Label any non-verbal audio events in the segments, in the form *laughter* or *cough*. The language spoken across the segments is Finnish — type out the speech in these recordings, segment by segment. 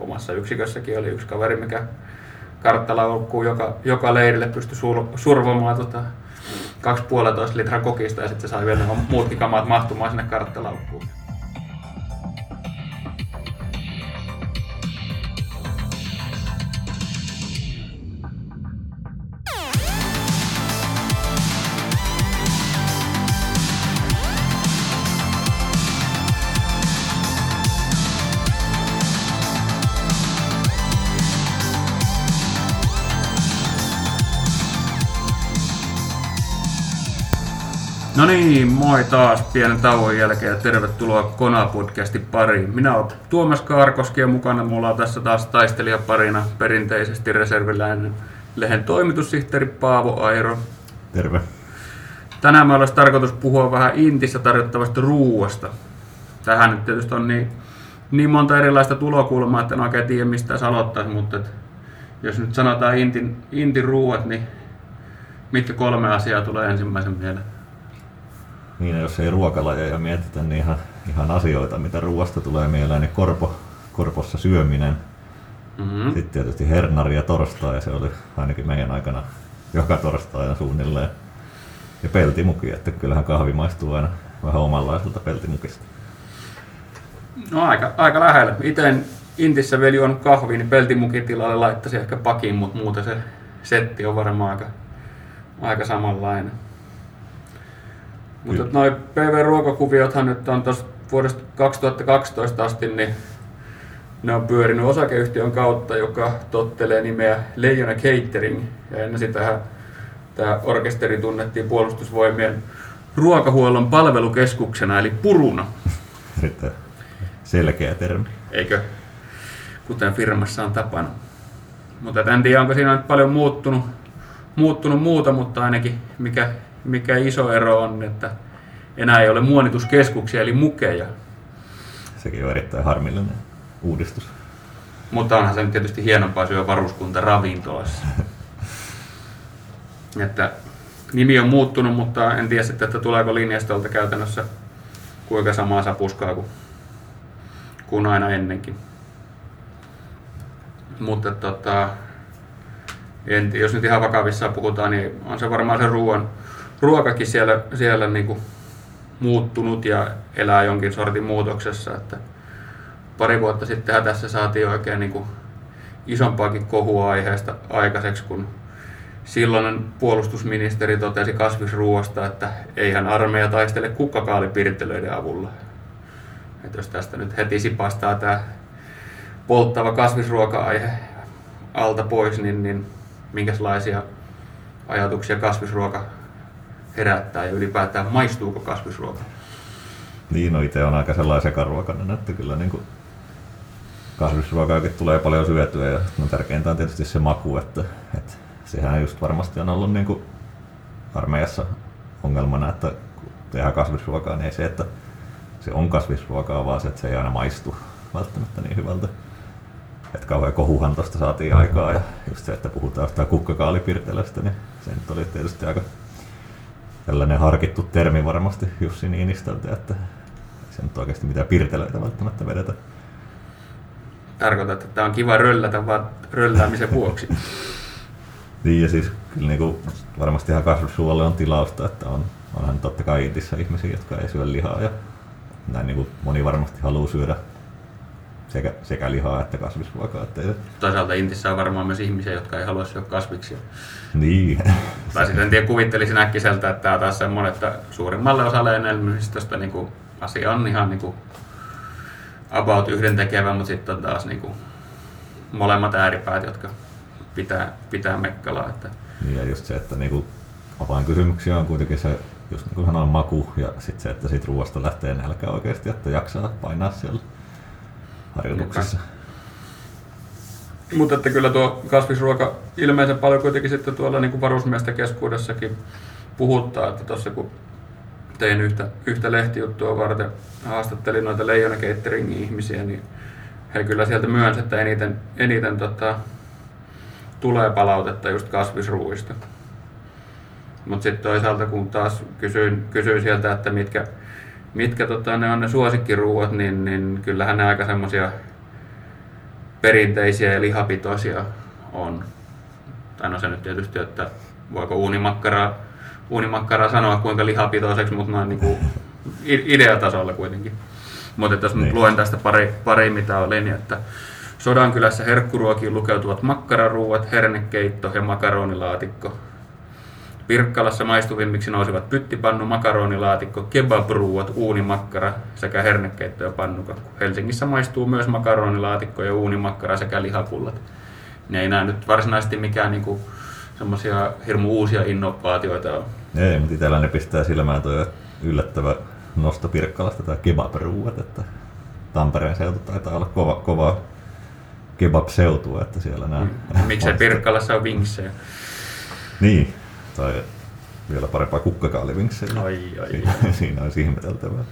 omassa yksikössäkin oli yksi kaveri, mikä karttalaukkuun joka, joka leirille pystyi sur, survomaan tota, kaksi puolitoista litran kokista ja sitten se sai vielä muutkin kamat mahtumaan sinne karttalaukkuun. No niin, moi taas pienen tauon jälkeen ja tervetuloa Kona-podcastin pariin. Minä olen Tuomas Kaarkoski ja mukana mulla on tässä taas taistelijaparina perinteisesti reserviläinen lehen toimitussihteeri Paavo Airo. Terve. Tänään meillä olisi tarkoitus puhua vähän Intissä tarjottavasta ruuasta. Tähän nyt tietysti on niin, niin monta erilaista tulokulmaa, että en oikein tiedä mistä aloittaisi, mutta et, jos nyt sanotaan Intin, Intin ruuat, niin mitkä kolme asiaa tulee ensimmäisen mieleen? Niin, jos ei ruokalajeja mietitä, niin ihan, ihan asioita, mitä ruoasta tulee mieleen, niin korpo, korpossa syöminen. Mm-hmm. Sitten tietysti hernari ja torstai, se oli ainakin meidän aikana joka torstaina suunnilleen. Ja peltimuki, että kyllähän kahvi maistuu aina vähän omanlaiselta peltimukista. No aika, aika lähellä. Itse Intissä vielä juonut kahvi, niin peltimukitilalle laittaisi ehkä pakin, mutta muuten se setti on varmaan aika, aika samanlainen. Mutta noin PV-ruokakuviothan nyt on tuossa vuodesta 2012 asti, niin ne on pyörinyt osakeyhtiön kautta, joka tottelee nimeä Leijona Catering. Ja ennen sitä tämä orkesteri tunnettiin puolustusvoimien ruokahuollon palvelukeskuksena, eli Puruna. Sitten selkeä termi. Eikö? Kuten firmassa on tapana. Mutta en tiedä, onko siinä nyt paljon muuttunut, muuttunut muuta, mutta ainakin mikä mikä iso ero on, että enää ei ole muonituskeskuksia eli mukeja. Sekin on erittäin harmillinen uudistus. Mutta onhan se nyt tietysti hienompaa syö varuskunta ravintolassa. *laughs* että nimi on muuttunut, mutta en tiedä sitten, että tuleeko linjastolta käytännössä kuinka samaa sapuskaa kuin, kuin aina ennenkin. Mutta tota, en, jos nyt ihan vakavissaan puhutaan, niin on se varmaan se ruoan, ruokakin siellä, siellä niin kuin muuttunut ja elää jonkin sortin muutoksessa. Että pari vuotta sitten tässä saatiin oikein niin kuin isompaakin kohua aiheesta aikaiseksi, kun silloinen puolustusministeri totesi kasvisruoasta, että eihän armeija taistele kukkakaalipirttelöiden avulla. Että jos tästä nyt heti sipastaa tämä polttava kasvisruoka-aihe alta pois, niin, niin minkälaisia ajatuksia kasvisruoka herättää ja ylipäätään maistuuko kasvisruoka? Niin, no itse on aika sellainen sekaruokainen, että kyllä niin kuin kasvisruokaakin tulee paljon syötyä ja no tärkeintä on tietysti se maku, että, että sehän just varmasti on ollut niin kuin armeijassa ongelmana, että kun tehdään kasvisruokaa, niin ei se, että se on kasvisruokaa, vaan se, että se ei aina maistu välttämättä niin hyvältä. Että kauhean kohuhan tuosta saatiin aikaa ja just se, että puhutaan jostain kukkakaalipirtelöstä, niin se nyt oli tietysti aika tällainen harkittu termi varmasti Jussi Niinistöltä, että ei se nyt oikeasti mitään pirtelöitä välttämättä vedetä. Tarkoitat, että tämä on kiva röllätä vaan rölläämisen vuoksi. *laughs* niin ja siis kyllä niin kuin varmasti ihan kasvisruoalle on tilausta, että on, onhan totta kai Intissä ihmisiä, jotka ei syö lihaa ja näin niin kuin moni varmasti haluaa syödä sekä, sekä lihaa että kasvisruokaa. Että ei... Toisaalta Intissä on varmaan myös ihmisiä, jotka ei halua syödä kasviksia. Niin. tai sitten en tiedä, kuvittelisin äkkiseltä, että tämä on taas semmoinen, että suurimmalle osalle enelmistöstä niin kuin, asia on ihan niin kuin, about yhdentekevä, mutta sitten on taas niin kuin, molemmat ääripäät, jotka pitää, pitää mekkalaa. Että... Niin ja just se, että niin kuin, avainkysymyksiä on kuitenkin se, just niin kuin sanoin, maku ja sitten se, että siitä ruoasta lähtee nälkä oikeasti, että jaksaa painaa siellä harjoituksissa. Mutta että kyllä tuo kasvisruoka ilmeisen paljon kuitenkin sitten tuolla niin kuin keskuudessakin puhuttaa, että tuossa kun tein yhtä, yhtä lehtijuttua varten, haastattelin noita Leijona Cateringin ihmisiä, niin he kyllä sieltä myönsivät, että eniten, eniten tota, tulee palautetta just kasvisruuista. Mutta sitten toisaalta kun taas kysyin, kysyin sieltä, että mitkä, mitkä tota, ne on ne suosikkiruuat, niin, niin kyllähän ne aika semmoisia perinteisiä ja lihapitoisia on. Tai no se nyt tietysti, että voiko uunimakkaraa, uunimakkaraa sanoa kuinka lihapitoiseksi, mutta noin niin kuin ideatasolla kuitenkin. Mutta jos nyt Niin. luen tästä pari, pari mitä oli, niin että Sodankylässä herkkuruokiin lukeutuvat makkararuuat, hernekeitto ja makaronilaatikko. Pirkkalassa maistuvimmiksi nousivat pyttipannu, makaronilaatikko, kebabruuat, uunimakkara sekä hernekeitto ja pannukakku. Helsingissä maistuu myös makaronilaatikko ja uunimakkara sekä lihapullat. Ne ei näe nyt varsinaisesti mikään niinku semmoisia hirmu uusia innovaatioita ole. Ei, mutta itsellä ne pistää silmään tuo yllättävä nosto Pirkkalasta tai kebab-ruuat, että Tampereen seutu taitaa olla kova, kova kebab-seutu, että siellä nämä... Miksei Pirkkalassa ole vinksejä? Niin, tai vielä parempaa kukkakaalivinksejä. Ai, ai, Siinä, siinä olisi ihmeteltävää.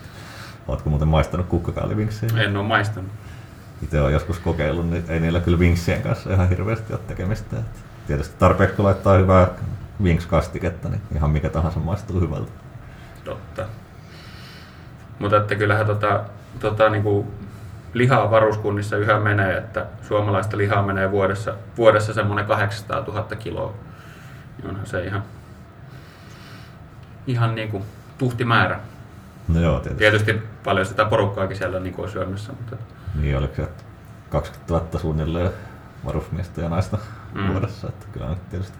Oletko muuten maistanut kukkakaalivinksejä? En ole maistanut. Itse olen joskus kokeillut, niin ei niillä kyllä vinksien kanssa ihan hirveästi ole tekemistä. Tietysti tarpeeksi kun laittaa hyvää vinkskastiketta, niin ihan mikä tahansa maistuu hyvältä. Totta. Mutta että kyllähän tota, tota niinku lihaa varuskunnissa yhä menee, että suomalaista lihaa menee vuodessa, vuodessa semmoinen 800 000 kiloa. Onhan se ihan, ihan niinku tuhti määrä. No joo, tietysti. Tietysti paljon sitä porukkaakin siellä niinku on syömässä, mutta Niin, oliko se 20 000 suunnilleen varusmiestä ja naista Mm. vuodessa, että kyllä nyt tietysti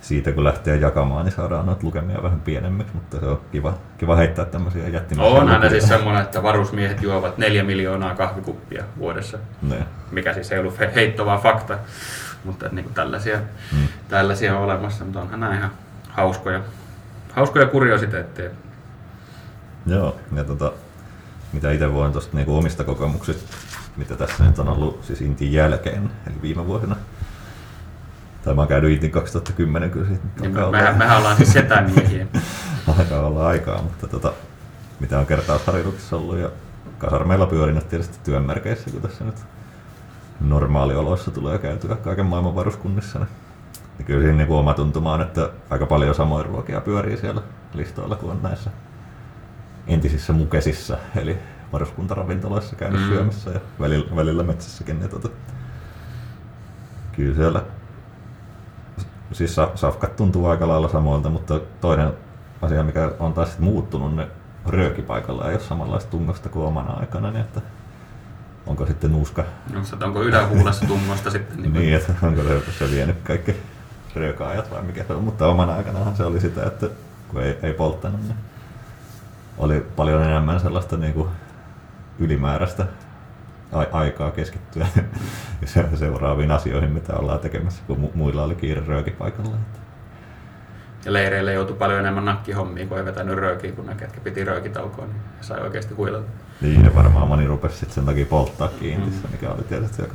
siitä kun lähtee jakamaan, niin saadaan noita lukemia vähän pienemmiksi, mutta se on kiva, kiva heittää tämmöisiä jättimäisiä on aina siis semmoinen, että varusmiehet juovat neljä miljoonaa kahvikuppia vuodessa. Ne. mikä siis ei ollut he- heitto, vaan fakta. Mutta niin kuin tällaisia, Mm. tällaisia on olemassa, mutta onhan nämä ihan hauskoja, hauskoja kuriositeetteja. Joo, ja tota, mitä itse voin tuosta niinku omista kokemuksista, mitä tässä nyt on ollut siis Intin jälkeen, eli viime vuosina. Tai mä oon käynyt Intin 2010 kyllä siitä. nyt Niin mehän, mehän ollaan siis setän miehiä. *laughs* alkaa olla aikaa, mutta tota, mitä on kertausharjoituksissa ollut ja kasarmeilla pyörinyt tietysti työnmerkeissä, kun tässä nyt normaalioloissa tulee käytyä kaiken maailman varuskunnissa. Niin, niin kyllä siinä niin oma tuntumaan, että aika paljon samoin ruokia pyörii siellä listoilla kuin on näissä entisissä mukesissa, eli varuskuntaravintoloissa käynyt Mm. syömässä ja välillä, välillä metsässäkin. Niin tota, kyllä siellä siis sa- safkat tuntuu aika lailla samoilta, mutta toinen asia, mikä on taas muuttunut, ne röökipaikalla ei ole samanlaista tungosta kuin omana aikana, niin että onko sitten nuuska Onko, se- onko ylähuulessa tungosta sitten? niin, niin että onko se, se vienyt kaikki röökaajat vai mikä se on, mutta omana aikanahan se oli sitä, että kun ei, ei polttanut, niin oli paljon enemmän sellaista niin kuin ylimääräistä ai- aikaa keskittyä *laughs* se- seuraaviin asioihin, mitä ollaan tekemässä, kun mu- muilla oli kiire röökipaikalla. Ja leireille joutui paljon enemmän nakkihommia, kun ei vetänyt röökiä, kun ne ketkä piti röökitaukoa, niin sai oikeasti huilata. Niin, ja varmaan moni rupesi sitten sen takia polttaa kiintissä, mikä oli tietysti aika,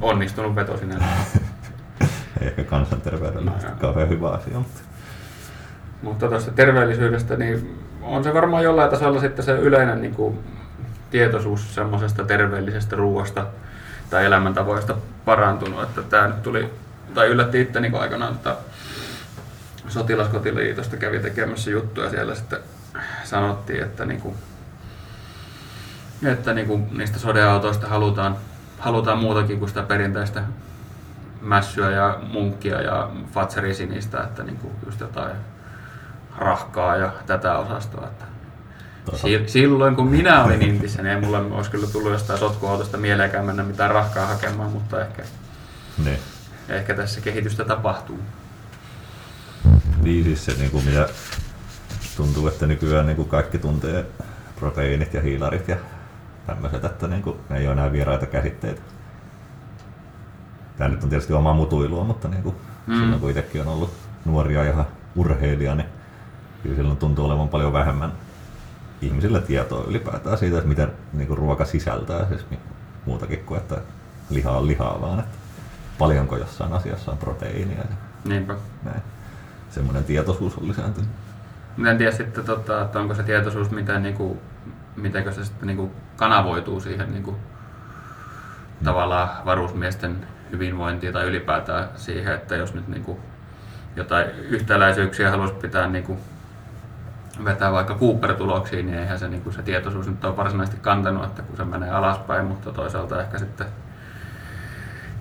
Onnistunut veto sinänsä. *laughs* ei ehkä kansanterveydellisesti No kauhean hyvä asia, mutta Mutta tuosta terveellisyydestä, niin on se varmaan jollain tasolla sitten se yleinen niin kuin, tietoisuus semmoisesta terveellisestä ruoasta tai elämäntavoista parantunut. Että tämä nyt tuli, tai yllätti itse niin aikanaan, että sotilaskotiliitosta kävi tekemässä juttuja siellä sitten sanottiin, että, niin kuin, että niin kuin niistä sodeautoista halutaan, halutaan muutakin kuin sitä perinteistä mässyä ja munkkia ja fatserisinistä, että niin kuin just jotain rahkaa ja tätä osastoa. Että toisaalta Si- silloin kun minä olin Intissä, niin ei mulla olisi kyllä tullut jostain sotkuautosta mieleenkään mennä mitään rahkaa hakemaan, mutta ehkä, niin. ehkä tässä kehitystä tapahtuu. Niin siis se, niin kuin mitä tuntuu, että nykyään niin kuin kaikki tuntee proteiinit ja hiilarit ja tämmöiset, että niin kuin, ei ole enää vieraita käsitteitä. Tämä nyt on tietysti omaa mutuilua, mutta niin kuin, Mm. mm. silloin kun itsekin on ollut nuoria ja ihan urheilija, niin kyllä silloin tuntuu olevan paljon vähemmän ihmisillä tietoa ylipäätään siitä, että mitä niin kuin ruoka sisältää, siis muutakin kuin että liha on lihaa, vaan että paljonko jossain asiassa on proteiinia ja Niinpä. näin. Semmoinen tietoisuus on lisääntynyt. Mä en tiedä sitten, tota, että onko se tietoisuus, miten, niinku, mitenkö se sitten niinku kanavoituu siihen niinku, tavallaan varusmiesten hyvinvointiin tai ylipäätään siihen, että jos nyt niinku, jotain yhtäläisyyksiä haluaisi pitää niinku, vetää vaikka Cooper-tuloksiin, niin eihän se, niinku, se tietoisuus nyt ole varsinaisesti kantanut, että kun se menee alaspäin, mutta toisaalta ehkä sitten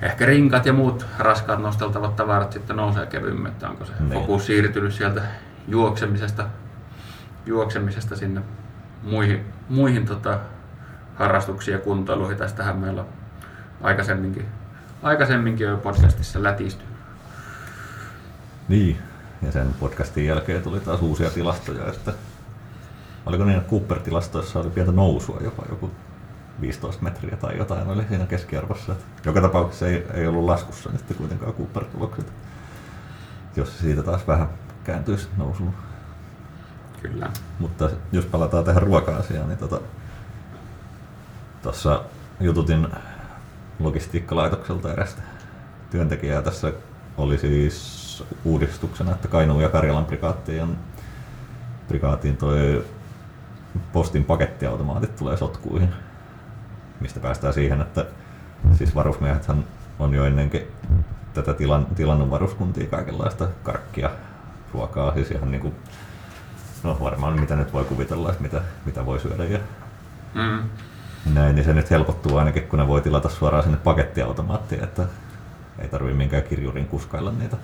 ehkä rinkat ja muut raskaat nosteltavat tavarat sitten nousee kevyemmän, että onko se Niin. fokus siirtynyt sieltä juoksemisesta, juoksemisesta sinne muihin, muihin tota, harrastuksiin ja kuntoiluihin. Tästähän meillä on aikaisemminkin, aikaisemminkin jo podcastissa lätisty. Niin, ja sen podcastin jälkeen tuli taas uusia tilastoja, että oliko niin, että Cooper-tilastoissa oli pientä nousua jopa joku 15 metriä tai jotain oli siinä keskiarvossa. Joka tapauksessa ei, ei ollut laskussa nyt kuitenkaan Cooper-tulokset. Jos siitä taas vähän kääntyisi nousuun. Kyllä. Mutta jos palataan tähän ruoka-asiaan, niin tota, tuossa jututin logistiikkalaitokselta erästä työntekijää. Tässä oli siis uudistuksena, että Kainuun ja Karjalan prikaattien, prikaatiin toi postin pakettiautomaatit tulee sotkuihin, mistä päästään siihen, että siis varusmiehethän on jo ennenkin tätä tilan, tilannut varuskuntia kaikenlaista karkkia, ruokaa, siis ihan niinku No varmaan mitä nyt voi kuvitella, että mitä, mitä voi syödä ja Mm. Näin, niin se nyt helpottuu ainakin, kun ne voi tilata suoraan sinne pakettiautomaattiin, että ei tarvitse minkään kirjurin kuskailla niitä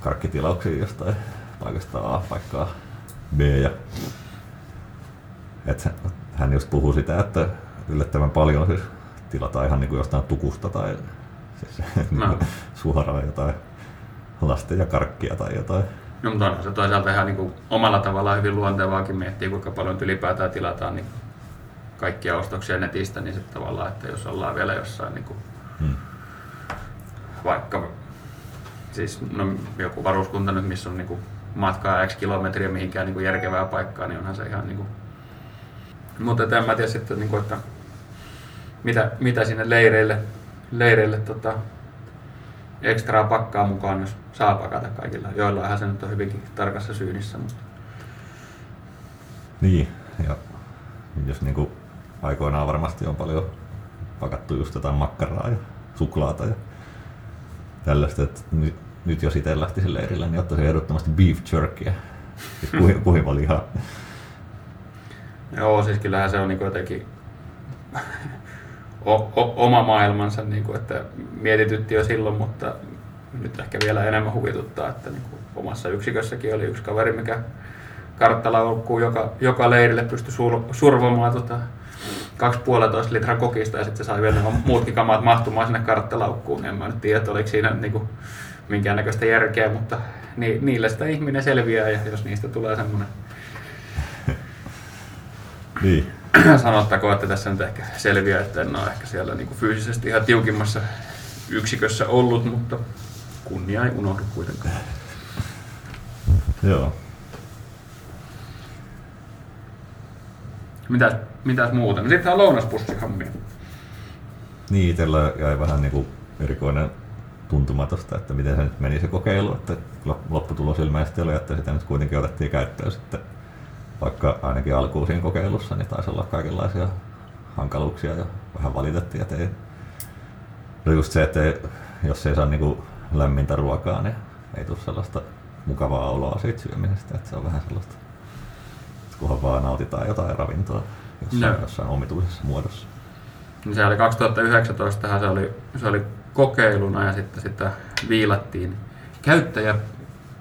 karkkitilauksia jostain paikasta A paikkaa B. Ja, et hän just puhuu sitä, että yllättävän paljon siis tilataan ihan niin kuin jostain tukusta tai siis *laughs* No. suoraan jotain lasten ja karkkia tai jotain. No, mutta onhan se toisaalta ihan niin kuin omalla tavallaan hyvin luontevaakin miettiä, kuinka paljon ylipäätään tilataan niin kaikkia ostoksia netistä, niin sitten tavallaan, että jos ollaan vielä jossain niin kuin Hmm. vaikka siis no, joku varuskunta nyt, missä on niin kuin matkaa X kilometriä mihinkään niin kuin järkevää paikkaa, niin onhan se ihan niin kuin... Mutta en mä tiedä sitten, niin kuin, että mitä, mitä sinne leireille, leireille tota, ekstraa pakkaa mukaan, jos saa pakata kaikilla. Joillainhan se nyt on hyvinkin tarkassa syynissä, mutta Niin, ja jos niinku aikoinaan varmasti on paljon pakattu just jotain makkaraa ja suklaata ja tällaista, että nyt, nyt jos itse lähtisin leirille, niin ottaisin ehdottomasti beef jerkyä, siis puhi- *laughs* puhivalihaa. Joo, siis kyllähän se on niin jotenkin *laughs* o, o, oma maailmansa, niin kuin, että mietitytti jo silloin, mutta nyt ehkä vielä enemmän huvituttaa, että niin kuin omassa yksikössäkin oli yksi kaveri, mikä karttalaukkuun joka, joka leirille pystyi sur, survomaan tota, kaksi puolitoista litraa kokista ja sitten se sai vielä nämä muutkin kamat mahtumaan sinne karttalaukkuun. En mä nyt tiedä, että oliko siinä niin kuin, minkäännäköistä järkeä, mutta ni, niillä sitä ihminen selviää ja jos niistä tulee semmoinen *laughs* Niin, *clears throat* sanottakoon, että tässä nyt ehkä selviää, että en ole ehkä siellä niin kuin fyysisesti ihan tiukimmassa yksikössä ollut, mutta kunnia ei unohdu kuitenkaan. joo. Mitäs, mitäs muuta? No sitten on lounaspussihommia. Niin, itsellä jäi vähän niinku erikoinen tuntuma tosta, että miten se nyt meni se kokeilu, että lop- lopputulos ilmeisesti oli, että sitä nyt kuitenkin otettiin käyttöön sitten, vaikka ainakin alkuun siinä kokeilussa, niin taisi olla kaikenlaisia hankaluuksia ja vähän valitettiin, että ei, no just se, että ei, jos ei saa niinku lämmintä ruokaa, niin ei tule sellaista mukavaa oloa siitä syömisestä, että se on vähän sellaista, kunhan vaan nautitaan jotain ravintoa jossain, Joo. jossain omituisessa muodossa. Niin se oli 2019, se oli, se oli kokeiluna ja sitten sitä viilattiin. Käyttäjä,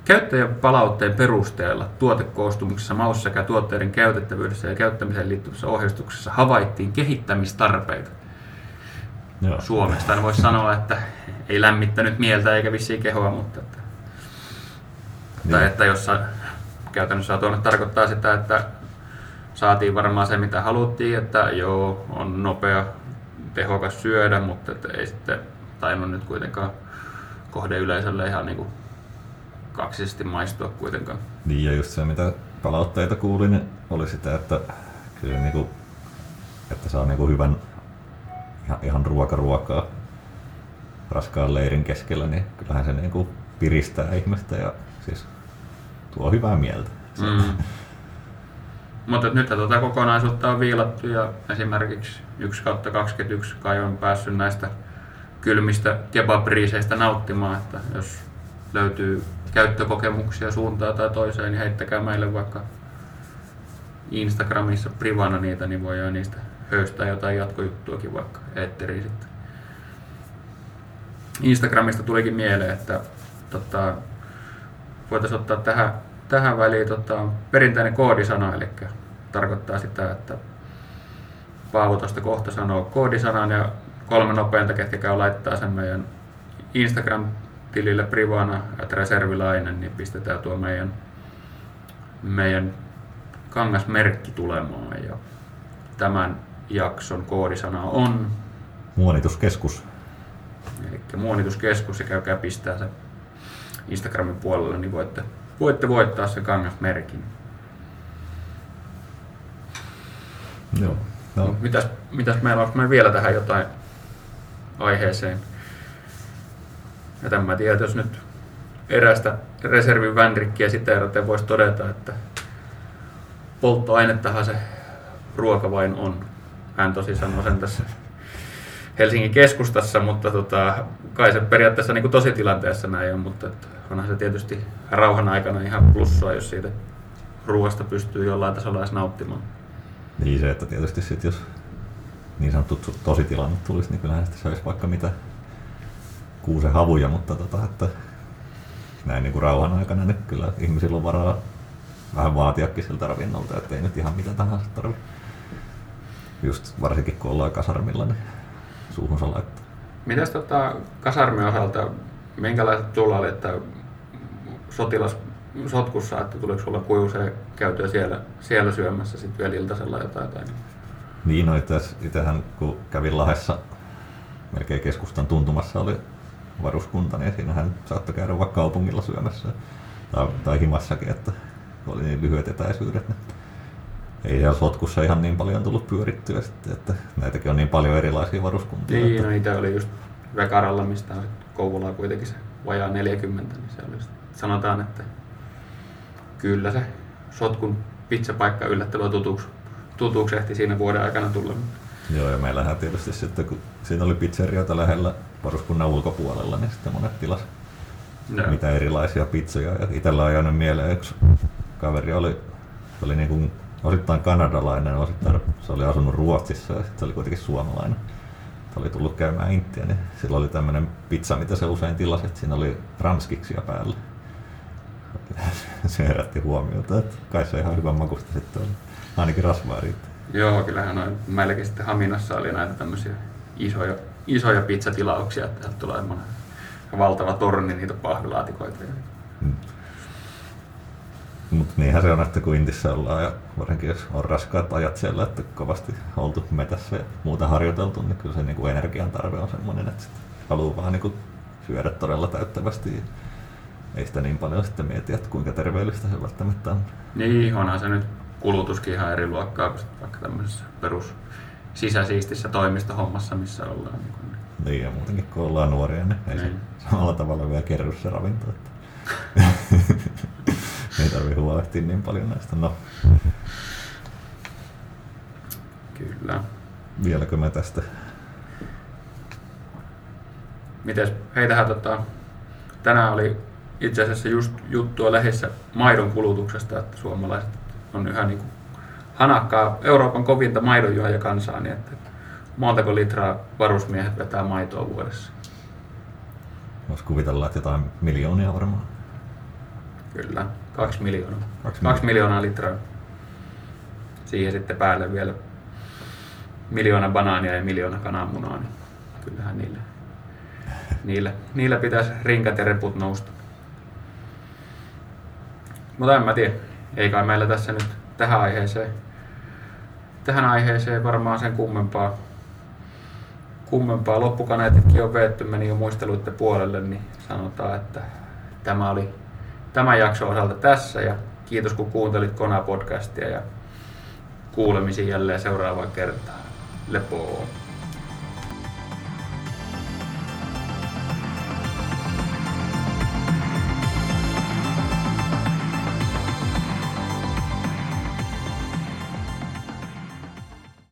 käyttäjäpalautteen perusteella tuotekoostumuksessa, maussa sekä tuotteiden käytettävyydessä ja käyttämiseen liittyvissä ohjeistuksissa havaittiin kehittämistarpeita. Joo. Suomesta. En voi sanoa, että ei lämmittänyt mieltä eikä vissiin kehoa, mutta että, Niin. tai että jossain käytännössä tuonne tarkoittaa sitä, että saatiin varmaan se mitä haluttiin, että joo, on nopea, tehokas syödä, mutta että ei sitten tainnut nyt kuitenkaan kohdeyleisölle ihan niin kuin kaksisesti maistua kuitenkaan. Niin ja just se mitä palautteita kuulin, niin oli sitä, että kyllä niinku, että saa niinku hyvän ihan, ihan ruokaruokaa raskaan leirin keskellä, niin kyllähän se niinku piristää ihmistä ja siis tuo hyvää mieltä. Mm. Mutta nyt tuota kokonaisuutta on viilattu ja esimerkiksi 1 kautta 21 kai on päässyt näistä kylmistä kebabriiseistä nauttimaan, että jos löytyy käyttökokemuksia suuntaan tai toiseen, niin heittäkää meille vaikka Instagramissa privana niitä, niin voi niistä höystää jotain jatkojuttuakin vaikka eetteriin sitten. Instagramista tulikin mieleen, että tota, voitaisiin ottaa tähän, tähän väliin tota, perinteinen koodisana, eli tarkoittaa sitä, että Paavo tuosta kohta sanoo koodisanan ja kolme nopeinta, ketkä käy laittaa sen meidän Instagram-tilille privana, että reservilainen, niin pistetään tuo meidän, meidän kangasmerkki tulemaan. Ja tämän jakson koodisana on Muonituskeskus. Eli muonituskeskus ja käykää pistää se Instagramin puolella, niin voitte, voitte voittaa sen kangasmerkin. Joo. No, Mitäs, mitäs meillä on, meillä vielä tähän jotain aiheeseen? Ja tämä tiedä, että jos nyt erästä reservin vänrikkiä siteeraten voisi todeta, että polttoainettahan se ruoka vain on. Hän tosi sanoo sen tässä Helsingin keskustassa, mutta tota, kai se periaatteessa niin kuin tositilanteessa näin on, mutta että onhan se tietysti rauhan aikana ihan plussua, jos siitä ruoasta pystyy jollain tasolla edes nauttimaan. niin se, että tietysti sit jos niin sanottu tositilanne tulisi, niin kyllähän sitä söisi vaikka mitä kuusen havuja, mutta tota, että näin niin kuin rauhan aikana niin kyllä ihmisillä on varaa vähän vaatiakin siltä ravinnolta, että ei nyt ihan mitä tahansa tarvitse. Just varsinkin kun ollaan kasarmilla, niin suuhunsa laittaa. Mitäs tota kasarmin osalta, minkälaiset sulla oli, että sotilas sotkussa, että tuliko sulla kuivuseen käytyä siellä, siellä syömässä sitten vielä iltasella jotain? Tai niin? Niin, no itsehän kun kävin Lahdessa, melkein keskustan tuntumassa oli varuskunta, niin siinähän saattoi käydä vaikka kaupungilla syömässä tai, tai himassakin, että oli niin lyhyet etäisyydet. Niin ei siellä sotkussa ihan niin paljon tullut pyörittyä sitten, että näitäkin on niin paljon erilaisia varuskuntia. Niin, että, no itse oli just Vekaralla, mistä on Kouvolaa kuitenkin se vajaa 40, niin se oli sit, sanotaan, että kyllä se sotkun pizzapaikka yllättävän tutuksi, tutuksi ehti siinä vuoden aikana tulla. Joo, ja meillähän tietysti sitten, kun siinä oli pizzerioita lähellä varuskunnan ulkopuolella, niin sitten monet tilas Joo. mitä erilaisia pizzoja. Ja itsellä on jäänyt mieleen yksi kaveri oli, oli niin kuin osittain kanadalainen, osittain se oli asunut Ruotsissa ja sitten se oli kuitenkin suomalainen. Se oli tullut käymään Intiä, niin sillä oli tämmöinen pizza, mitä se usein tilasi, että siinä oli ranskiksia päällä. Se herätti huomiota, että kai se ihan hyvän makusta sitten oli. Ainakin rasvaa riittää. Joo, kyllähän noin, meilläkin sitten Haminassa oli näitä tämmöisiä isoja, isoja pizzatilauksia, että tulee valtava torni niitä pahvilaatikoita. Mm. Mutta niinhän se on, että kun Intissä ollaan ja varsinkin jos on raskaat ajat siellä, että kovasti oltu metässä ja muuta harjoiteltu, niin kyllä se niin kuin energian tarve on semmoinen, että haluaa vaan niin kuin syödä todella täyttävästi. Ei sitä niin paljon sitten mieti, että kuinka terveellistä se välttämättä on. Niin, onhan se nyt kulutuskin ihan eri luokkaa kuin vaikka tämmöisessä perus sisäsiistissä toimistohommassa, missä ollaan. Niin kuin, Niin ja muutenkin kun ollaan nuoria, niin ei se Niin. samalla tavalla vielä kerry se ravinto. Että *laughs* ei tarvitse huolehtia niin paljon näistä. No, kyllä. vieläkö me tästä Mites, heitähän tota, tänään oli itse asiassa just juttua lehdessä maidon kulutuksesta, että suomalaiset on yhä niin kuin hanakkaa Euroopan kovinta maidonjuoja kansaa, niin että montako litraa varusmiehet vetää maitoa vuodessa. Voisi kuvitella, että jotain miljoonia varmaan. Kyllä, kaksi miljoonaa. Kaksi Kaksi miljoonaa litraa. Siihen sitten päälle vielä miljoona banaania ja miljoona kananmunaa, niin kyllähän niillä, niillä, niillä pitäisi rinkat ja reput nousta. Mutta en mä tiedä, ei kai meillä tässä nyt tähän aiheeseen, tähän aiheeseen varmaan sen kummempaa, kummempaa. Loppukaneetitkin on veetty, meni jo muisteluiden puolelle, niin sanotaan, että tämä oli tämän jakson osalta tässä ja kiitos kun kuuntelit Kona-podcastia ja kuulemisiin jälleen seuraavaan kertaan. Lepoon.